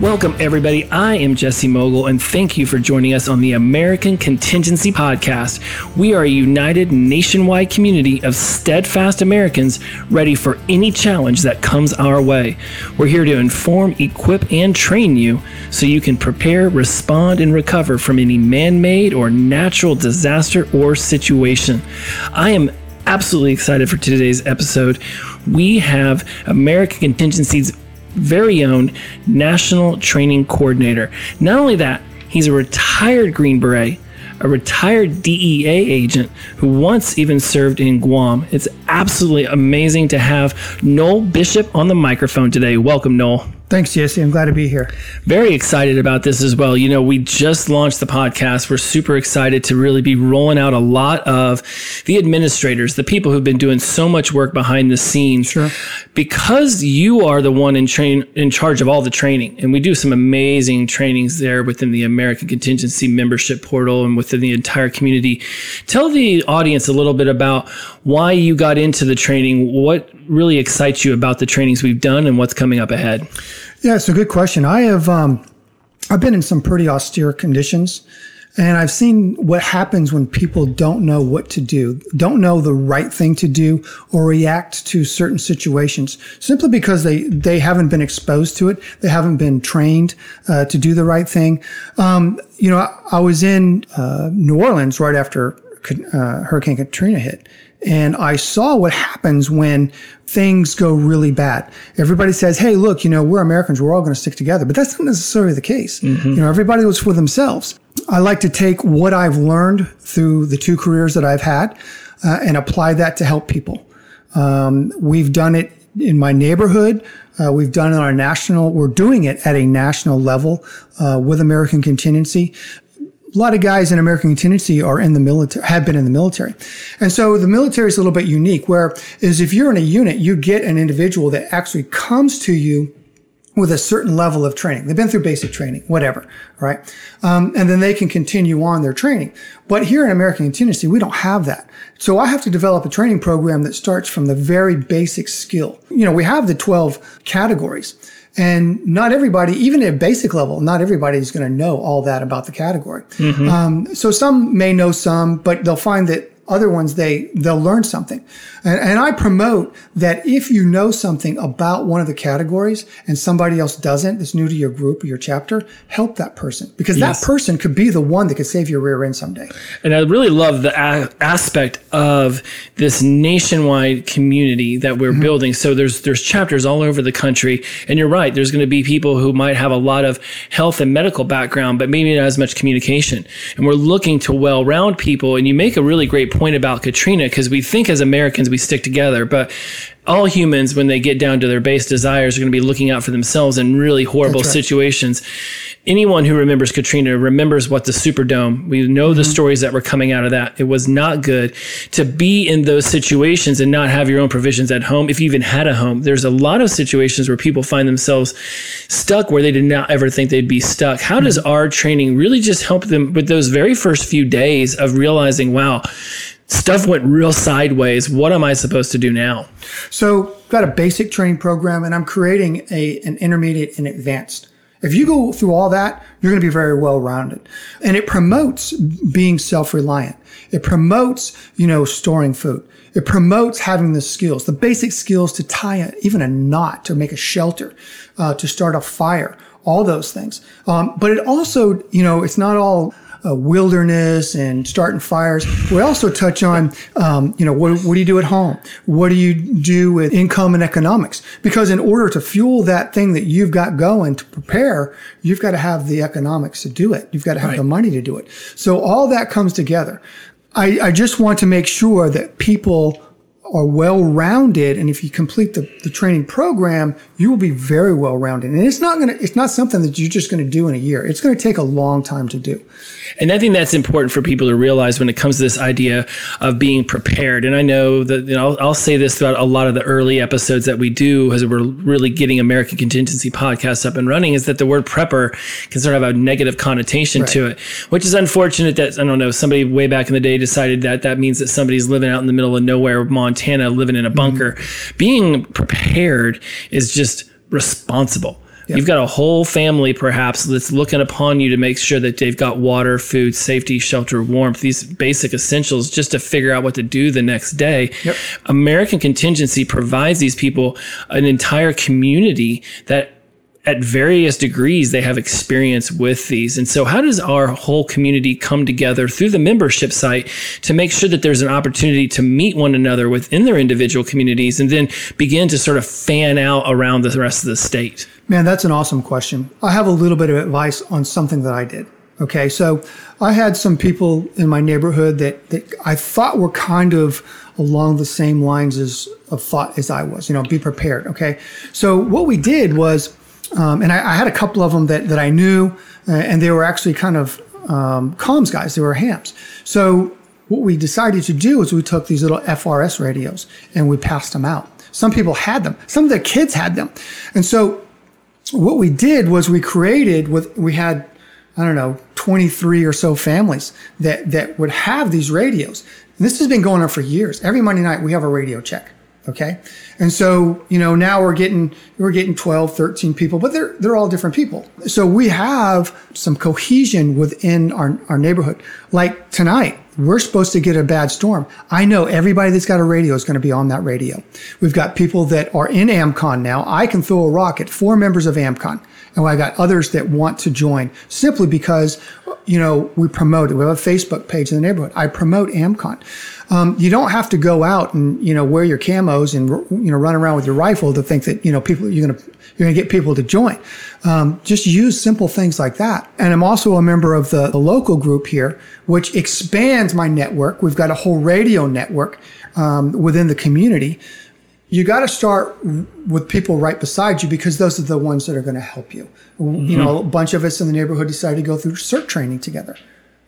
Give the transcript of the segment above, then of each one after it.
Welcome, everybody. I am Jesse Mogul, and thank you for joining us on the American Contingency Podcast. We are a united nationwide community of steadfast Americans ready for any challenge that comes our way. We're here to inform, equip, and train you so you can prepare, respond, and recover from any man made or natural disaster or situation. I am absolutely excited for today's episode. We have American Contingency's very own national training coordinator. Not only that, he's a retired Green Beret, a retired DEA agent who once even served in Guam. It's absolutely amazing to have Noell Bishop on the microphone today. Welcome, Noell. Thanks, Jesse. I'm glad to be here. Very excited about this as well. You know, we just launched the podcast. We're super excited to really be rolling out a lot of the administrators, the people who've been doing so much work behind the scenes. Sure. Because you are the one in train in charge of all the training, and we do some amazing trainings there within the American Contingency membership portal and within the entire community. Tell the audience a little bit about why you got into the training, what really excites you about the trainings we've done, and what's coming up ahead. Yeah, it's a good question. I have um, I've been in some pretty austere conditions, and I've seen what happens when people don't know what to do, don't know the right thing to do, or react to certain situations simply because they they haven't been exposed to it, they haven't been trained uh, to do the right thing. Um, you know, I, I was in uh, New Orleans right after uh, Hurricane Katrina hit. And I saw what happens when things go really bad. Everybody says, Hey, look, you know, we're Americans. We're all going to stick together. But that's not necessarily the case. Mm-hmm. You know, everybody was for themselves. I like to take what I've learned through the two careers that I've had uh, and apply that to help people. Um, we've done it in my neighborhood. Uh, we've done it on a national, we're doing it at a national level uh, with American Contingency a lot of guys in American contingency are in the military, have been in the military. And so the military is a little bit unique where is if you're in a unit, you get an individual that actually comes to you with a certain level of training. They've been through basic training, whatever, right? Um, and then they can continue on their training. But here in American contingency, we don't have that. So I have to develop a training program that starts from the very basic skill. You know, we have the 12 categories. And not everybody, even at basic level, not everybody is going to know all that about the category. Mm-hmm. Um, so some may know some, but they'll find that other ones they they'll learn something. And, and, i promote that if you know something about one of the categories and somebody else doesn't that's new to your group or your chapter help that person because yes. that person could be the one that could save your rear end someday. And i really love the a- aspect of this nationwide community that we're mm-hmm. building. So there's there's chapters all over the country. And you're right there's going to be people who might have a lot of health and medical background but maybe not as much communication. And we're looking to well-round people and you make a really great point point about Katrina because we think as Americans we stick together, but all humans, when they get down to their base desires, are going to be looking out for themselves in really horrible right. situations. Anyone who remembers Katrina remembers what the Superdome. We know mm-hmm. the stories that were coming out of that. It was not good to be in those situations and not have your own provisions at home. If you even had a home, there's a lot of situations where people find themselves stuck where they did not ever think they'd be stuck. How mm-hmm. does our training really just help them with those very first few days of realizing, wow, stuff went real sideways. What am I supposed to do now? So, got a basic training program, and I'm creating a an intermediate and advanced. If you go through all that, you're going to be very well rounded, and it promotes being self reliant. It promotes, you know, storing food. It promotes having the skills, the basic skills to tie a, even a knot, to make a shelter, uh, to start a fire, all those things. Um, but it also, you know, it's not all uh, wilderness and starting fires. We also touch on, um, you know, what, what do you do at home? What do you do with income and economics? Because in order to fuel that thing that you've got going to prepare, you've got to have the economics to do it. You've got to have right. the money to do it. So all that comes together. I, I just want to make sure that people are well rounded. And if you complete the, the training program, you will be very well rounded. And it's not going to, it's not something that you're just going to do in a year. It's going to take a long time to do. And I think that's important for people to realize when it comes to this idea of being prepared. And I know that you know, I'll, I'll say this throughout a lot of the early episodes that we do as we're really getting American Contingency podcast up and running is that the word prepper can sort of have a negative connotation right. to it, which is unfortunate that, I don't know, somebody way back in the day decided that that means that somebody's living out in the middle of nowhere, Montana, living in a bunker. Mm-hmm. Being prepared is just responsible You've got a whole family perhaps that's looking upon you to make sure that they've got water, food, safety, shelter, warmth, these basic essentials just to figure out what to do the next day. Yep. American Contingency provides these people an entire community that at various degrees they have experience with these and so how does our whole community come together through the membership site to make sure that there's an opportunity to meet one another within their individual communities and then begin to sort of fan out around the rest of the state Man, that's an awesome question. I have a little bit of advice on something that I did. Okay, so I had some people in my neighborhood that, that I thought were kind of along the same lines as of thought as I was. You know, be prepared. Okay, so what we did was, um, and I, I, had a couple of them that that I knew, uh, and they were actually kind of um, comms guys. They were hams. So what we decided to do is we took these little FRS radios and we passed them out. Some people had them. Some of the kids had them, and so what we did was we created with we had I don't know 23 or so families that that would have these radios. And this has been going on for years. Every Monday night we have a radio check. Okay. And so, you know, now we're getting we're getting 12, 13 people, but they're they're all different people. So we have some cohesion within our, our neighborhood. Like tonight, we're supposed to get a bad storm. I know everybody that's got a radio is going to be on that radio. We've got people that are in AMCON now. I can throw a rock at four members of AMCON. And I got others that want to join simply because, you know, we promote it. We have a Facebook page in the neighborhood. I promote AMCON. Um, you don't have to go out and, you know, wear your camos and, you know, run around with your rifle to think that, you know, people, you're going to, you're to get people to join. Um, just use simple things like that. And I'm also a member of the, the local group here, which expands my network. We've got a whole radio network um, within the community you got to start with people right beside you because those are the ones that are going to help you. Mm-hmm. You know, a bunch of us in the neighborhood decided to go through CERT training together.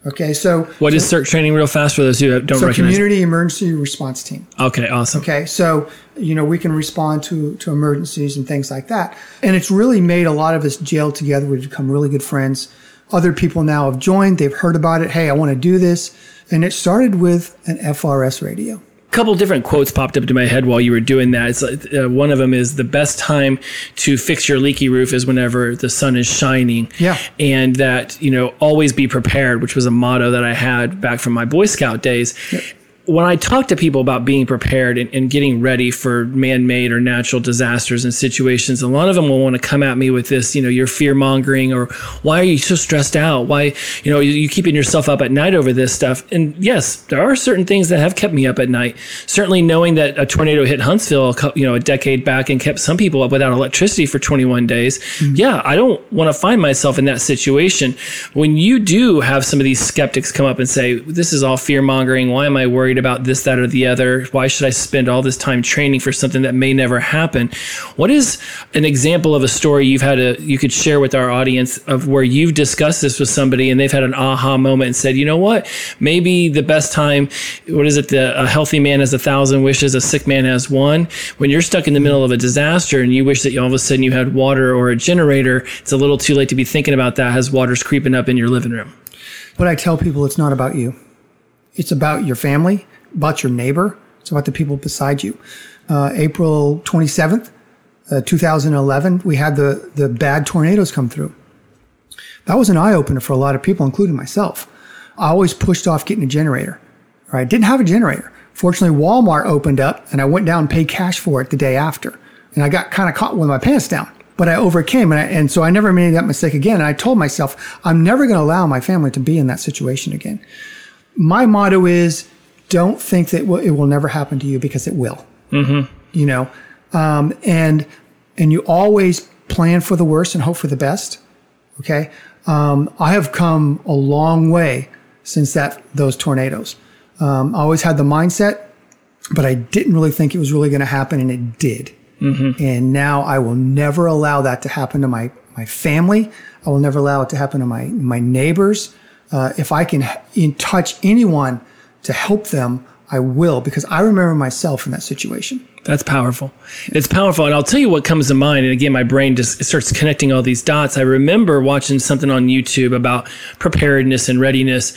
Okay, so what is CERT training, real fast, for those who don't so recognize? Community Emergency Response Team. Okay, awesome. Okay, so you know we can respond to to emergencies and things like that, and it's really made a lot of us gel together. We've become really good friends. Other people now have joined. They've heard about it. Hey, I want to do this, and it started with an FRS radio couple different quotes popped up to my head while you were doing that. It's like, uh, one of them is the best time to fix your leaky roof is whenever the sun is shining. Yeah. And that, you know, always be prepared, which was a motto that I had back from my Boy Scout days. Yep when I talk to people about being prepared and, and getting ready for man made or natural disasters and situations, a lot of them will want to come at me with this, you know, you're fear mongering or why are you so stressed out? Why, you know, you, you keeping yourself up at night over this stuff. And yes, there are certain things that have kept me up at night. Certainly knowing that a tornado hit Huntsville, you know, a decade back and kept some people up without electricity for 21 days. Mm-hmm. Yeah, I don't want to find myself in that situation. When you do have some of these skeptics come up and say, this is all fear mongering. Why am I worried? About this, that, or the other. Why should I spend all this time training for something that may never happen? What is an example of a story you've had a you could share with our audience of where you've discussed this with somebody and they've had an aha moment and said, you know what, maybe the best time, what is it? The, a healthy man has a thousand wishes, a sick man has one. When you're stuck in the middle of a disaster and you wish that all of a sudden you had water or a generator, it's a little too late to be thinking about that as water's creeping up in your living room. But I tell people it's not about you. It's about your family, about your neighbor. It's about the people beside you. Uh, April 27th, uh, 2011, we had the, the bad tornadoes come through. That was an eye opener for a lot of people, including myself. I always pushed off getting a generator. Right? Didn't have a generator. Fortunately, Walmart opened up and I went down and paid cash for it the day after. And I got kind of caught with my pants down, but I overcame. And, I, and so I never made that mistake again. And I told myself, I'm never going to allow my family to be in that situation again my motto is don't think that it will never happen to you because it will. Mm-hmm. You know, um, and and you always plan for the worst and hope for the best. Okay, um, I have come a long way since that those tornadoes. Um, I always had the mindset, but I didn't really think it was really going to happen, and it did. Mm-hmm. And now I will never allow that to happen to my my family. I will never allow it to happen to my my neighbors uh, if I can in touch anyone to help them, I will because I remember myself in that situation. That's powerful. It's powerful. And I'll tell you what comes to mind. And again, my brain just starts connecting all these dots. I remember watching something on YouTube about preparedness and readiness.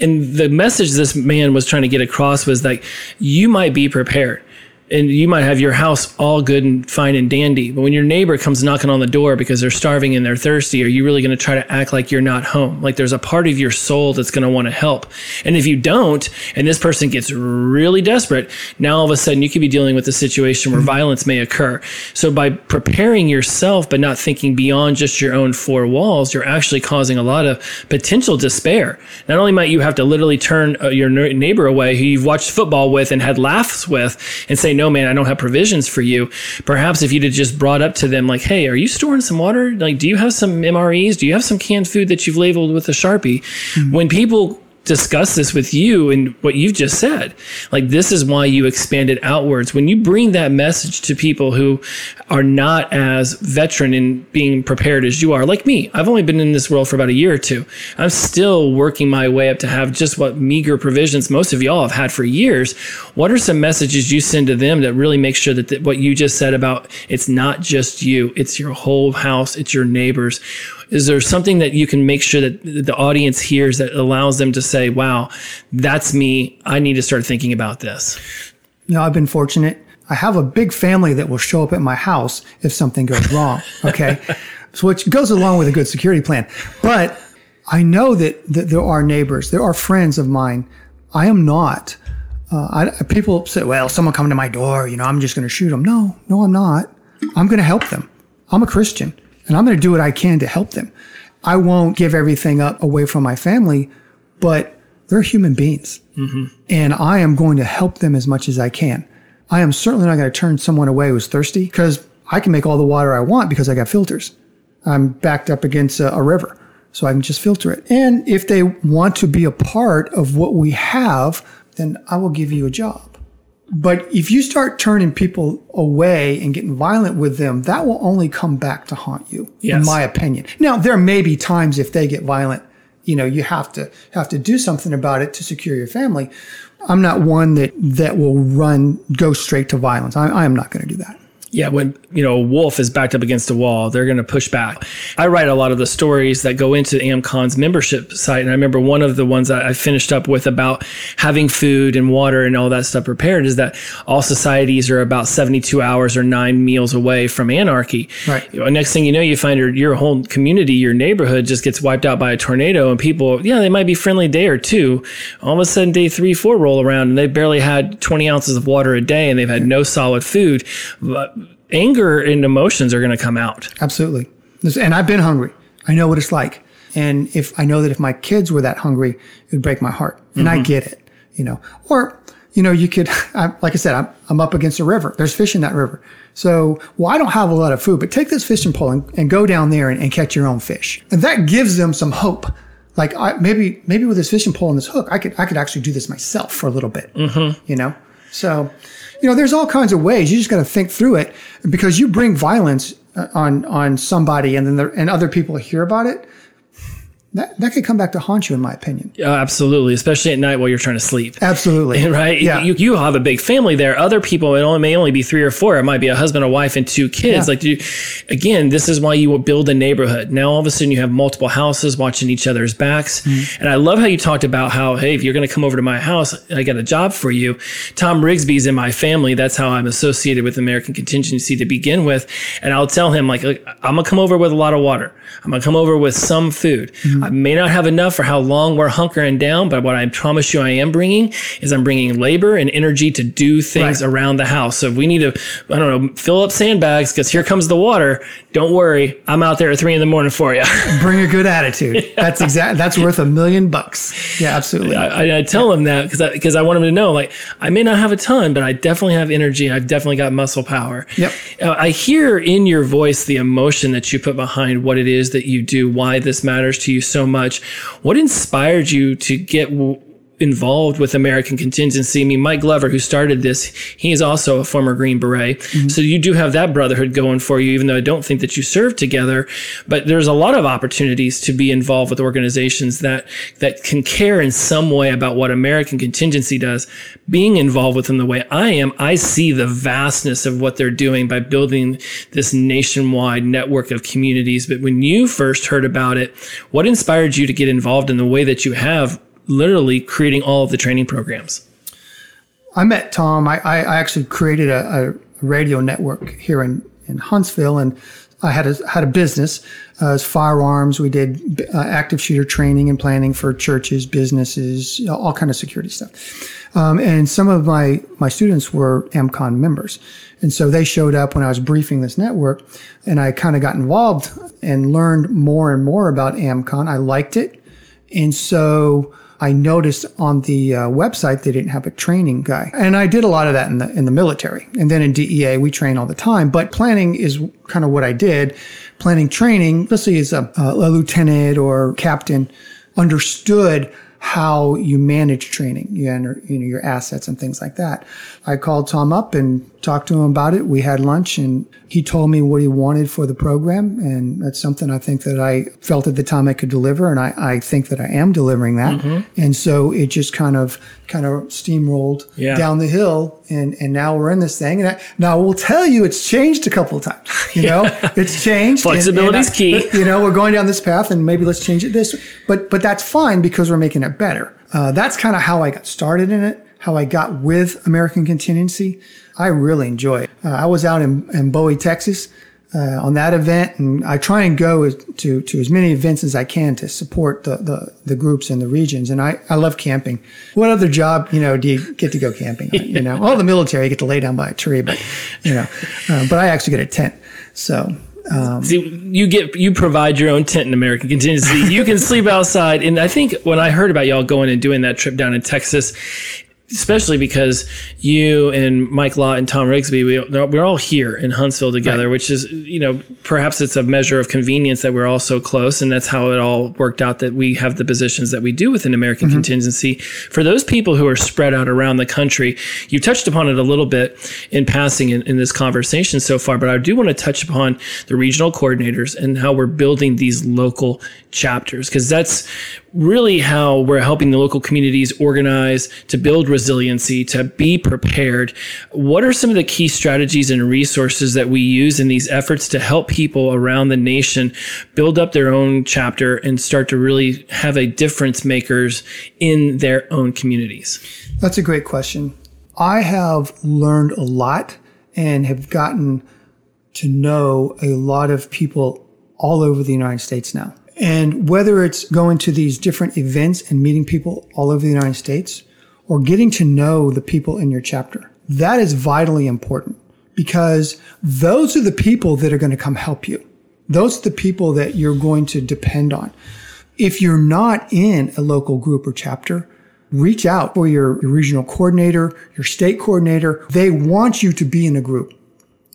And the message this man was trying to get across was like, you might be prepared and you might have your house all good and fine and dandy. But when your neighbor comes knocking on the door because they're starving and they're thirsty, are you really going to try to act like you're not home? Like there's a part of your soul that's going to want to help. And if you don't, and this person gets really desperate, now all of a sudden you could be dealing with a situation where mm-hmm. violence may occur. So by preparing yourself, but not thinking beyond just your own four walls, you're actually causing a lot of potential despair. Not only might you have to literally turn uh, your neighbor away who you've watched football with and had laughs with and say, no, man, I don't have provisions for you. Perhaps if you'd have just brought up to them, like, hey, are you storing some water? Like, do you have some MREs? Do you have some canned food that you've labeled with a Sharpie? Mm-hmm. When people discuss this with you and what you've just said. Like, this is why you expanded outwards. When you bring that message to people who are not as veteran in being prepared as you are, like me, I've only been in this world for about a year or two. I'm still working my way up to have just what meager provisions most of y'all have had for years. What are some messages you send to them that really make sure that what you just said about it's not just you, it's your whole house, it's your neighbors? Is there something that you can make sure that the audience hears that allows them to say, wow, that's me. I need to start thinking about this? You know, I've been fortunate. I have a big family that will show up at my house if something goes wrong. Okay. so which goes along with a good security plan. But I know that, that there are neighbors, there are friends of mine. I am not. Uh, I, people say, well, someone come to my door, you know, I'm just going to shoot them. No, no, I'm not. I'm going to help them. I'm a Christian and I'm going to do what I can to help them. I won't give everything up away from my family, but they're human beings. Mm-hmm. And I am going to help them as much as I can. I am certainly not going to turn someone away who's thirsty because I can make all the water I want because I got filters. I'm backed up against a, a river, so I can just filter it. And if they want to be a part of what we have, then I will give you a job. But if you start turning people away and getting violent with them, that will only come back to haunt you, yes. in my opinion. Now, there may be times if they get violent, you know, you have to have to do something about it to secure your family. I'm not one that that will run go straight to violence. I, I am not going to do that. Yeah, when you know a wolf is backed up against a wall, they're going to push back. I write a lot of the stories that go into AmCon's membership site, and I remember one of the ones I finished up with about having food and water and all that stuff prepared is that all societies are about seventy-two hours or nine meals away from anarchy. Right. You know, next thing you know, you find your your whole community, your neighborhood just gets wiped out by a tornado, and people, yeah, they might be friendly day or two. All of a sudden, day three, four roll around, and they barely had twenty ounces of water a day, and they've had no solid food. But anger and emotions are going to come out. Absolutely. And I've been hungry. I know what it's like. And if I know that if my kids were that hungry, it would break my heart. And mm-hmm. I get it, you know, or, you know, you could, I, like I said, I'm, I'm up against a river. There's fish in that river. So, well, I don't have a lot of food, but take this fishing pole and, and go down there and, and, catch your own fish. And that gives them some hope. Like I, maybe, maybe with this fishing pole and this hook, I could, I could actually do this myself for a little bit, mm-hmm. you know? So, you know, there's all kinds of ways. You just got to think through it because you bring violence uh, on on somebody, and then there, and other people hear about it that, that could come back to haunt you, in my opinion. Uh, absolutely, especially at night while you're trying to sleep. Absolutely, right? Yeah. You, you have a big family there. Other people, it only, may only be three or four. It might be a husband, a wife, and two kids. Yeah. Like, you, again, this is why you build a neighborhood. Now, all of a sudden, you have multiple houses watching each other's backs. Mm-hmm. And I love how you talked about how, hey, if you're going to come over to my house, I got a job for you. Tom Rigsby's in my family. That's how I'm associated with American Contingency to begin with. And I'll tell him, like, I'm going to come over with a lot of water. I'm going to come over with some food. Mm-hmm. I may not have enough for how long we're hunkering down, but what I promise you I am bringing is I'm bringing labor and energy to do things right. around the house. So if we need to, I don't know, fill up sandbags because here comes the water, don't worry. I'm out there at three in the morning for you. Bring a good attitude. yeah. That's exactly, that's worth a million bucks. Yeah, absolutely. I, I tell them that because I, because I want them to know, like, I may not have a ton, but I definitely have energy. I've definitely got muscle power. Yep. Uh, I hear in your voice the emotion that you put behind what it is that you do, why this matters to you so much. What inspired you to get involved with American contingency. I mean, Mike Glover, who started this, he is also a former Green Beret. Mm-hmm. So you do have that brotherhood going for you, even though I don't think that you serve together. But there's a lot of opportunities to be involved with organizations that, that can care in some way about what American contingency does. Being involved with them the way I am, I see the vastness of what they're doing by building this nationwide network of communities. But when you first heard about it, what inspired you to get involved in the way that you have literally creating all of the training programs? I met Tom. I, I actually created a, a radio network here in, in Huntsville, and I had a had a business. Uh, as firearms. We did uh, active shooter training and planning for churches, businesses, you know, all kind of security stuff. Um, and some of my my students were AmCon members, and so they showed up when I was briefing this network, and I kind of got involved and learned more and more about AmCon. I liked it, and so I noticed on the uh, website they didn't have a training guy, and I did a lot of that in the in the military, and then in DEA we train all the time. But planning is kind of what I did. Planning training, let's say as a, a lieutenant or captain, understood how you manage training, you know, you know, your assets and things like that. I called Tom up and talked to him about it. We had lunch and he told me what he wanted for the program. And that's something I think that I felt at the time I could deliver. And I, I think that I am delivering that. Mm-hmm. And so it just kind of, kind of steamrolled yeah. down the hill. And, and now we're in this thing. And I, now I will tell you, it's changed a couple of times. You know, it's changed. Flexibility is key. You know, we're going down this path and maybe let's change it this, but, but that's fine because we're making it better. Uh, that's kind of how I got started in it, how I got with American Contingency. I really enjoy it. Uh, I was out in, in Bowie, Texas, uh, on that event, and I try and go to to as many events as I can to support the the, the groups and the regions. And I, I love camping. What other job you know do you get to go camping? You know, all the military you get to lay down by a tree, but you know, uh, but I actually get a tent. So um, See, you get you provide your own tent in American Contingency. You can sleep outside, and I think when I heard about y'all going and doing that trip down in Texas, especially because you and Mike Law and Tom Rigsby, we, we're all here in Huntsville together, right. which is, you know, perhaps it's a measure of convenience that we're all so close. And that's how it all worked out that we have the positions that we do within American mm-hmm. Contingency. For those people who are spread out around the country, you touched upon it a little bit in passing in, in this conversation so far, but I do want to touch upon the regional coordinators and how we're building these local chapters, because that's really how we're helping the local communities organize to build resiliency, to be prepared. What are some of the key strategies and resources that we use in these efforts to help people around the nation build up their own chapter and start to really have a difference makers in their own communities? That's a great question. I have learned a lot and have gotten to know a lot of people all over the United States now. And whether it's going to these different events and meeting people all over the United States or getting to know the people in your chapter, that is vitally important because those are the people that are going to come help you. Those are the people that you're going to depend on. If you're not in a local group or chapter, reach out for your, regional coordinator, your state coordinator. They want you to be in a group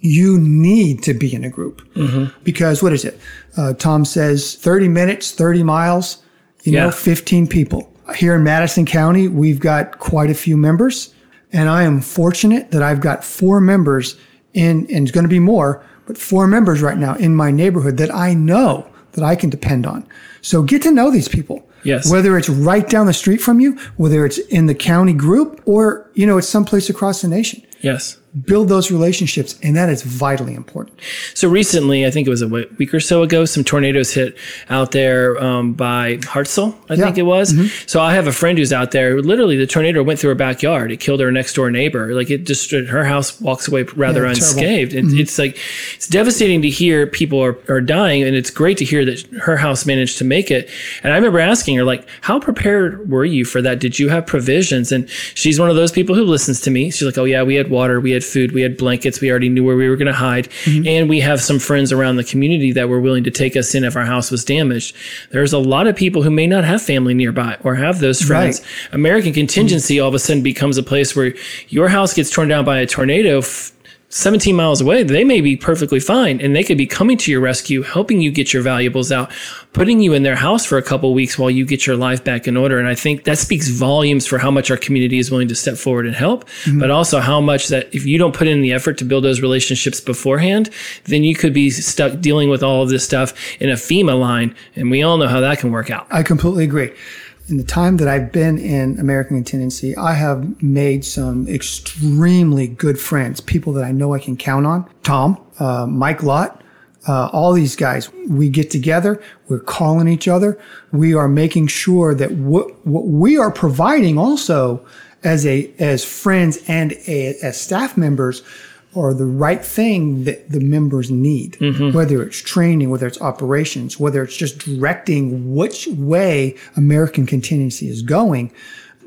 you need to be in a group mm-hmm. because what is it? Uh, Tom says 30 minutes, 30 miles, you yeah. know, 15 people. Here in Madison County, we've got quite a few members, and I am fortunate that I've got four members in, and it's going to be more, but four members right now in my neighborhood that I know that I can depend on. So get to know these people. Yes. Whether it's right down the street from you, whether it's in the county group, or, you know, it's someplace across the nation. Yes build those relationships and that is vitally important. So recently i think it was a week or so ago some tornadoes hit out there um, by Hartselle i yeah. think it was. Mm-hmm. so i have a friend who's out there. Literally the tornado went through her backyard. It killed her next door neighbor. Like it just her house walks away rather yeah, unscathed. It, mm-hmm. it's like it's devastating to hear people are, are dying and it's great to hear that her house managed to make it. And i remember asking her like how prepared were you for that? Did you have provisions? And she's one of those people who listens to me. She's like oh yeah we had water we had had food, we had blankets, we already knew where we were going to hide, mm-hmm. and we have some friends around the community that were willing to take us in if our house was damaged. There's a lot of people who may not have family nearby or have those friends. Right. American contingency all of a sudden becomes a place where your house gets torn down by a tornado. F- 17 miles away, they may be perfectly fine and they could be coming to your rescue, helping you get your valuables out, putting you in their house for a couple weeks while you get your life back in order. And I think that speaks volumes for how much our community is willing to step forward and help, mm-hmm. but also how much that if you don't put in the effort to build those relationships beforehand, then you could be stuck dealing with all of this stuff in a FEMA line. And we all know how that can work out. I completely agree in the time that I've been in American Contingency, I have made some extremely good friends, people that I know I can count on. Tom, uh, Mike Lott, uh, all these guys, we get together, we're calling each other, we are making sure that what, what we are providing also as a as friends and a, as staff members are the right thing that the members need, Mm-hmm. whether it's training, whether it's operations, whether it's just directing which way American contingency is going.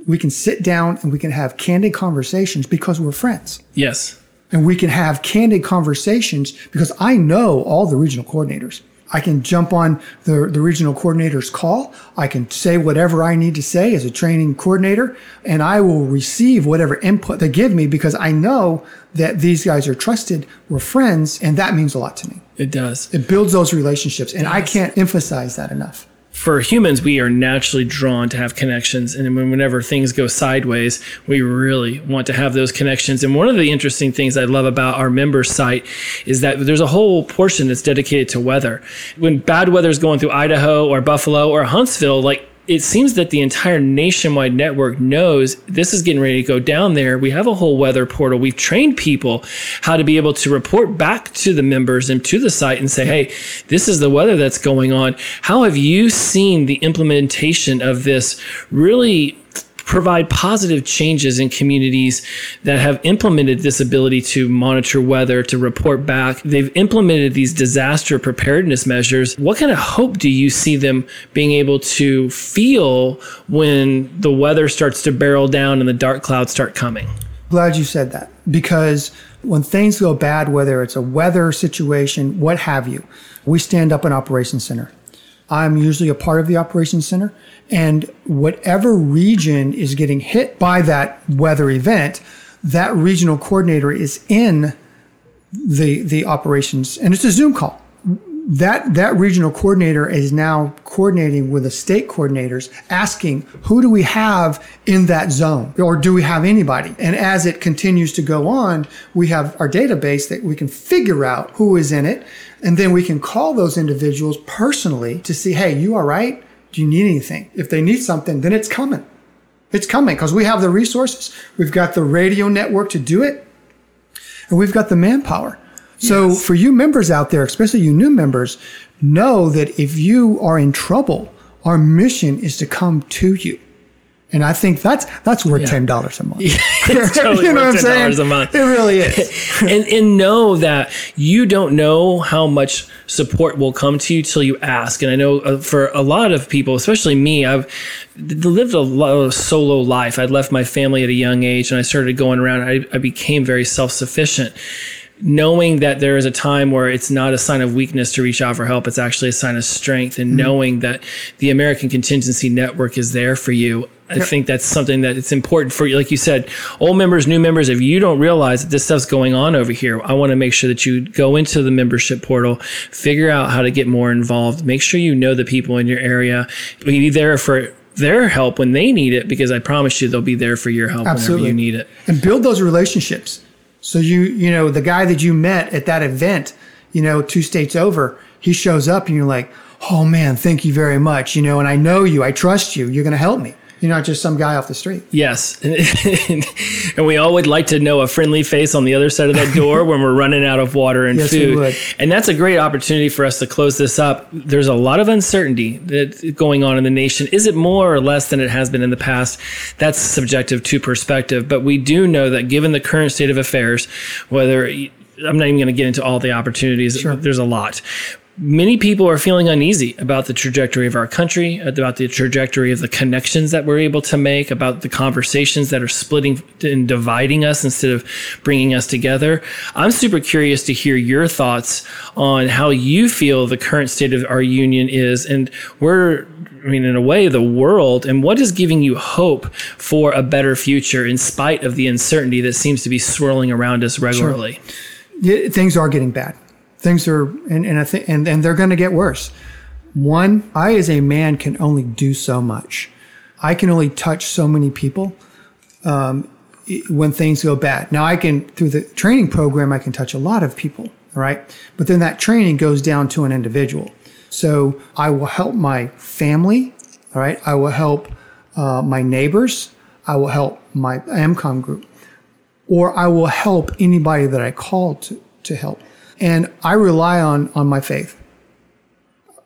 We can sit down and we can have candid conversations because we're friends. Yes. And we can have candid conversations because I know all the regional coordinators. I can jump on the, the regional coordinator's call. I can say whatever I need to say as a training coordinator, and I will receive whatever input they give me because I know that these guys are trusted, we're friends, and that means a lot to me. It does. It builds those relationships, and I can't emphasize that enough. For humans, we are naturally drawn to have connections. And whenever things go sideways, we really want to have those connections. And one of the interesting things I love about our member site is that there's a whole portion that's dedicated to weather. When bad weather is going through Idaho or Buffalo or Huntsville, like it seems that the entire nationwide network knows this is getting ready to go down there. We have a whole weather portal. We've trained people how to be able to report back to the members and to the site and say, hey, this is the weather that's going on. How have you seen the implementation of this really? Provide positive changes in communities that have implemented this ability to monitor weather, to report back. They've implemented these disaster preparedness measures. What kind of hope do you see them being able to feel when the weather starts to barrel down and the dark clouds start coming? Glad you said that because when things go bad, whether it's a weather situation, what have you, we stand up an operations center. I'm usually a part of the operations center, and whatever region is getting hit by that weather event, that regional coordinator is in the the operations, and it's a Zoom call. That that regional coordinator is now coordinating with the state coordinators, asking who do we have in that zone, or do we have anybody? And as it continues to go on, we have our database that we can figure out who is in it, and then we can call those individuals personally to see, hey, you all right? Do you need anything? If they need something, then it's coming. It's coming because we have the resources. We've got the radio network to do it, and we've got the manpower. So Yes. for you members out there, especially you new members, know that if you are in trouble, our mission is to come to you. And I think that's that's worth ten dollars a month. Totally worth $10 a month. It really is. and, and know that you don't know how much support will come to you till you ask. And I know uh, for a lot of people, especially me, I've lived a lot of solo life. I'd left my family at a young age and I started going around. I, I became very self sufficient. Knowing that there is a time where it's not a sign of weakness to reach out for help, it's actually a sign of strength, and mm-hmm. knowing that the American Contingency Network is there for you, I think that's something that it's important for you. Like you said, old members, new members, if you don't realize that this stuff's going on over here, I want to make sure that you go into the membership portal, figure out how to get more involved, make sure you know the people in your area, be there for their help when they need it, because I promise you they'll be there for your help Absolutely. whenever you need it. and build those relationships. So you, you know, the guy that you met at that event, you know, two states over, he shows up and you're like, oh man, thank you very much. You know, and I know you, I trust you. You're going to help me. You're not just some guy off the street. Yes. and we all would like to know a friendly face on the other side of that door when we're running out of water and Yes, food. And that's a great opportunity for us to close this up. There's a lot of uncertainty that's going on in the nation. Is it more or less than it has been in the past? That's subjective to perspective. But we do know that given the current state of affairs, whether I'm not even going to get into all the opportunities, there's a lot many people are feeling uneasy about the trajectory of our country, about the trajectory of the connections that we're able to make, about the conversations that are splitting and dividing us instead of bringing us together. I'm super curious to hear your thoughts on how you feel the current state of our union is and where I mean, in a way, the world, and what is giving you hope for a better future in spite of the uncertainty that seems to be swirling around us regularly? Yeah, things are getting bad. Things are, and and I think, and and they're going to get worse. One, I as a man can only do so much. I can only touch so many people um, when things go bad. Now I can through the training program, I can touch a lot of people, right? But then that training goes down to an individual. So I will help my family, all right? I will help uh, my neighbors. I will help my AMCON group or I will help anybody that I call to, to help. And I rely on, on my faith.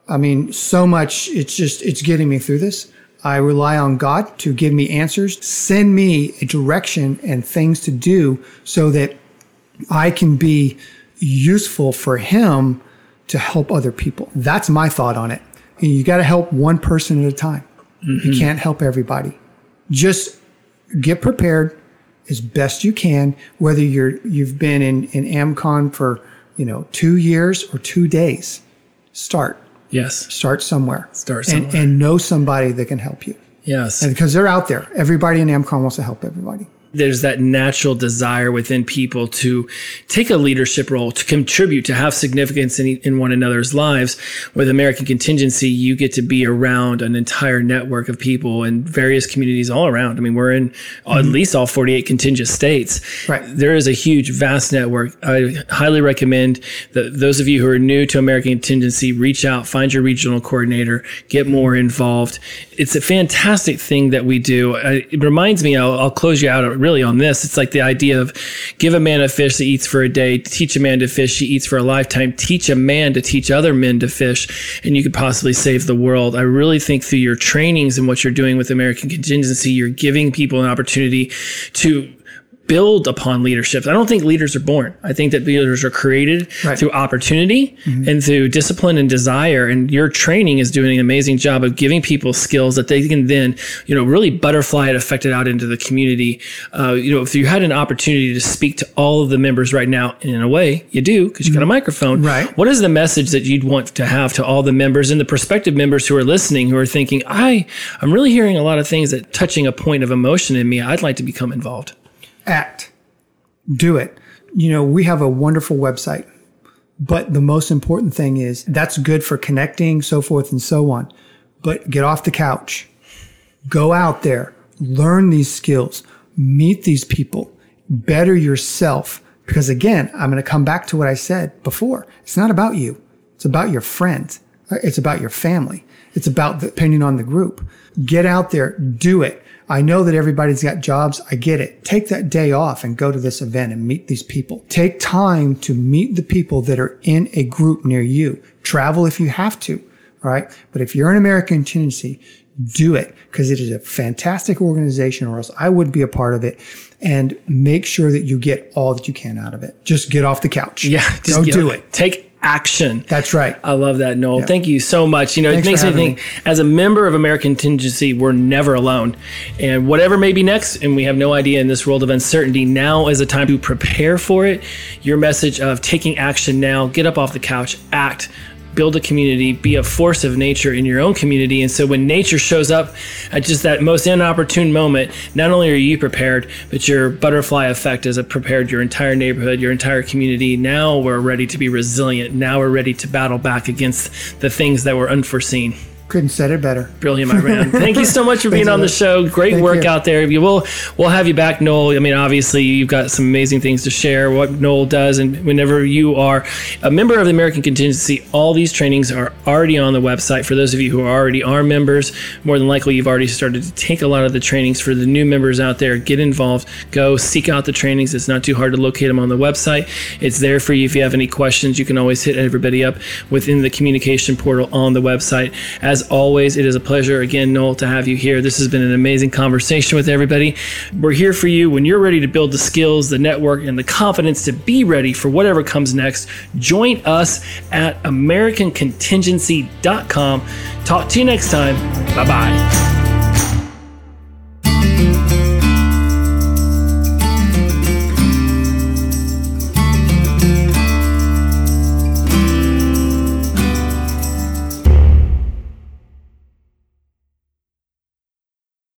I mean, so much, it's just, it's getting me through this. I rely on God to give me answers, send me a direction and things to do so that I can be useful for Him to help other people. That's my thought on it. You got to help one person at a time. Mm-hmm. You can't help everybody. Just get prepared as best you can, whether you're you've been in, in AMCON for you know two years or two days. Start Yes. Start somewhere. Start somewhere. And, and know somebody that can help you. Yes. And because they're out there. Everybody in AMCON wants to help everybody there's that natural desire within people to take a leadership role, to contribute, to have significance in, in one another's lives. With American Contingency, you get to be around an entire network of people in various communities all around. I mean, we're in mm-hmm. at least all 48 contingent states. Right. There is a huge, vast network. I highly recommend that those of you who are new to American Contingency reach out, find your regional coordinator, get more involved. It's a fantastic thing that we do. It reminds me, I'll, I'll close you out really on this. It's like the idea of give a man a fish that eats for a day, teach a man to fish, he eats for a lifetime, teach a man to teach other men to fish, and you could possibly save the world. I really think through your trainings and what you're doing with American Contingency, you're giving people an opportunity to build upon leadership. I don't think leaders are born. I think that leaders are created right. through opportunity mm-hmm. and through discipline and desire. And your training is doing an amazing job of giving people skills that they can then, you know, really butterfly it, affect it out into the community. Uh, you know, if you had an opportunity to speak to all of the members right now, and in a way you do because you got a mm-hmm. microphone. Right. What is the message that you'd want to have to all the members and the prospective members who are listening, who are thinking, I, I'm really hearing a lot of things that touching a point of emotion in me. I'd like to become involved act, do it. You know, we have a wonderful website, but the most important thing is that's good for connecting, so forth and so on. But get off the couch, go out there, learn these skills, meet these people, better yourself. Because again, I'm going to come back to what I said before. It's not about you. It's about your friends. It's about your family. It's about depending on the group. Get out there, do it. I know that everybody's got jobs. I get it. Take that day off and go to this event and meet these people. Take time to meet the people that are in a group near you. Travel if you have to. All right. But if you're an American Contingency, do it because it is a fantastic organization or else I would be a part of it and make sure that you get all that you can out of it. Just get off the couch. Yeah. Just Go do it. Take action. That's right. I love that, Noell. Thank you so much. You know, Thanks it makes me think me. as a member of American Contingency, we're never alone. And whatever may be next, and we have no idea in this world of uncertainty, now is a time to prepare for it. Your message of taking action now, get up off the couch, act build a community, be a force of nature in your own community. And so when nature shows up at just that most inopportune moment, not only are you prepared, but your butterfly effect has prepared your entire neighborhood, your entire community. Now we're ready to be resilient. Now we're ready to battle back against the things that were unforeseen. Couldn't said it better. Brilliant, my friend. Thank you so much for being on the show. Great Thank work you. out there. We'll we'll have you back, Noell. I mean, obviously you've got some amazing things to share. What Noell does, and whenever you are a member of the American Contingency, all these trainings are already on the website. For those of you who already are members, more than likely you've already started to take a lot of the trainings. For the new members out there, get involved. Go seek out the trainings. It's not too hard to locate them on the website. It's there for you. If you have any questions, you can always hit everybody up within the communication portal on the website. As as always, it is a pleasure again, Noell, to have you here. This has been an amazing conversation with everybody. We're here for you when you're ready to build the skills, the network, and the confidence to be ready for whatever comes next. Join us at AmericanContingency.com. Talk to you next time. Bye bye.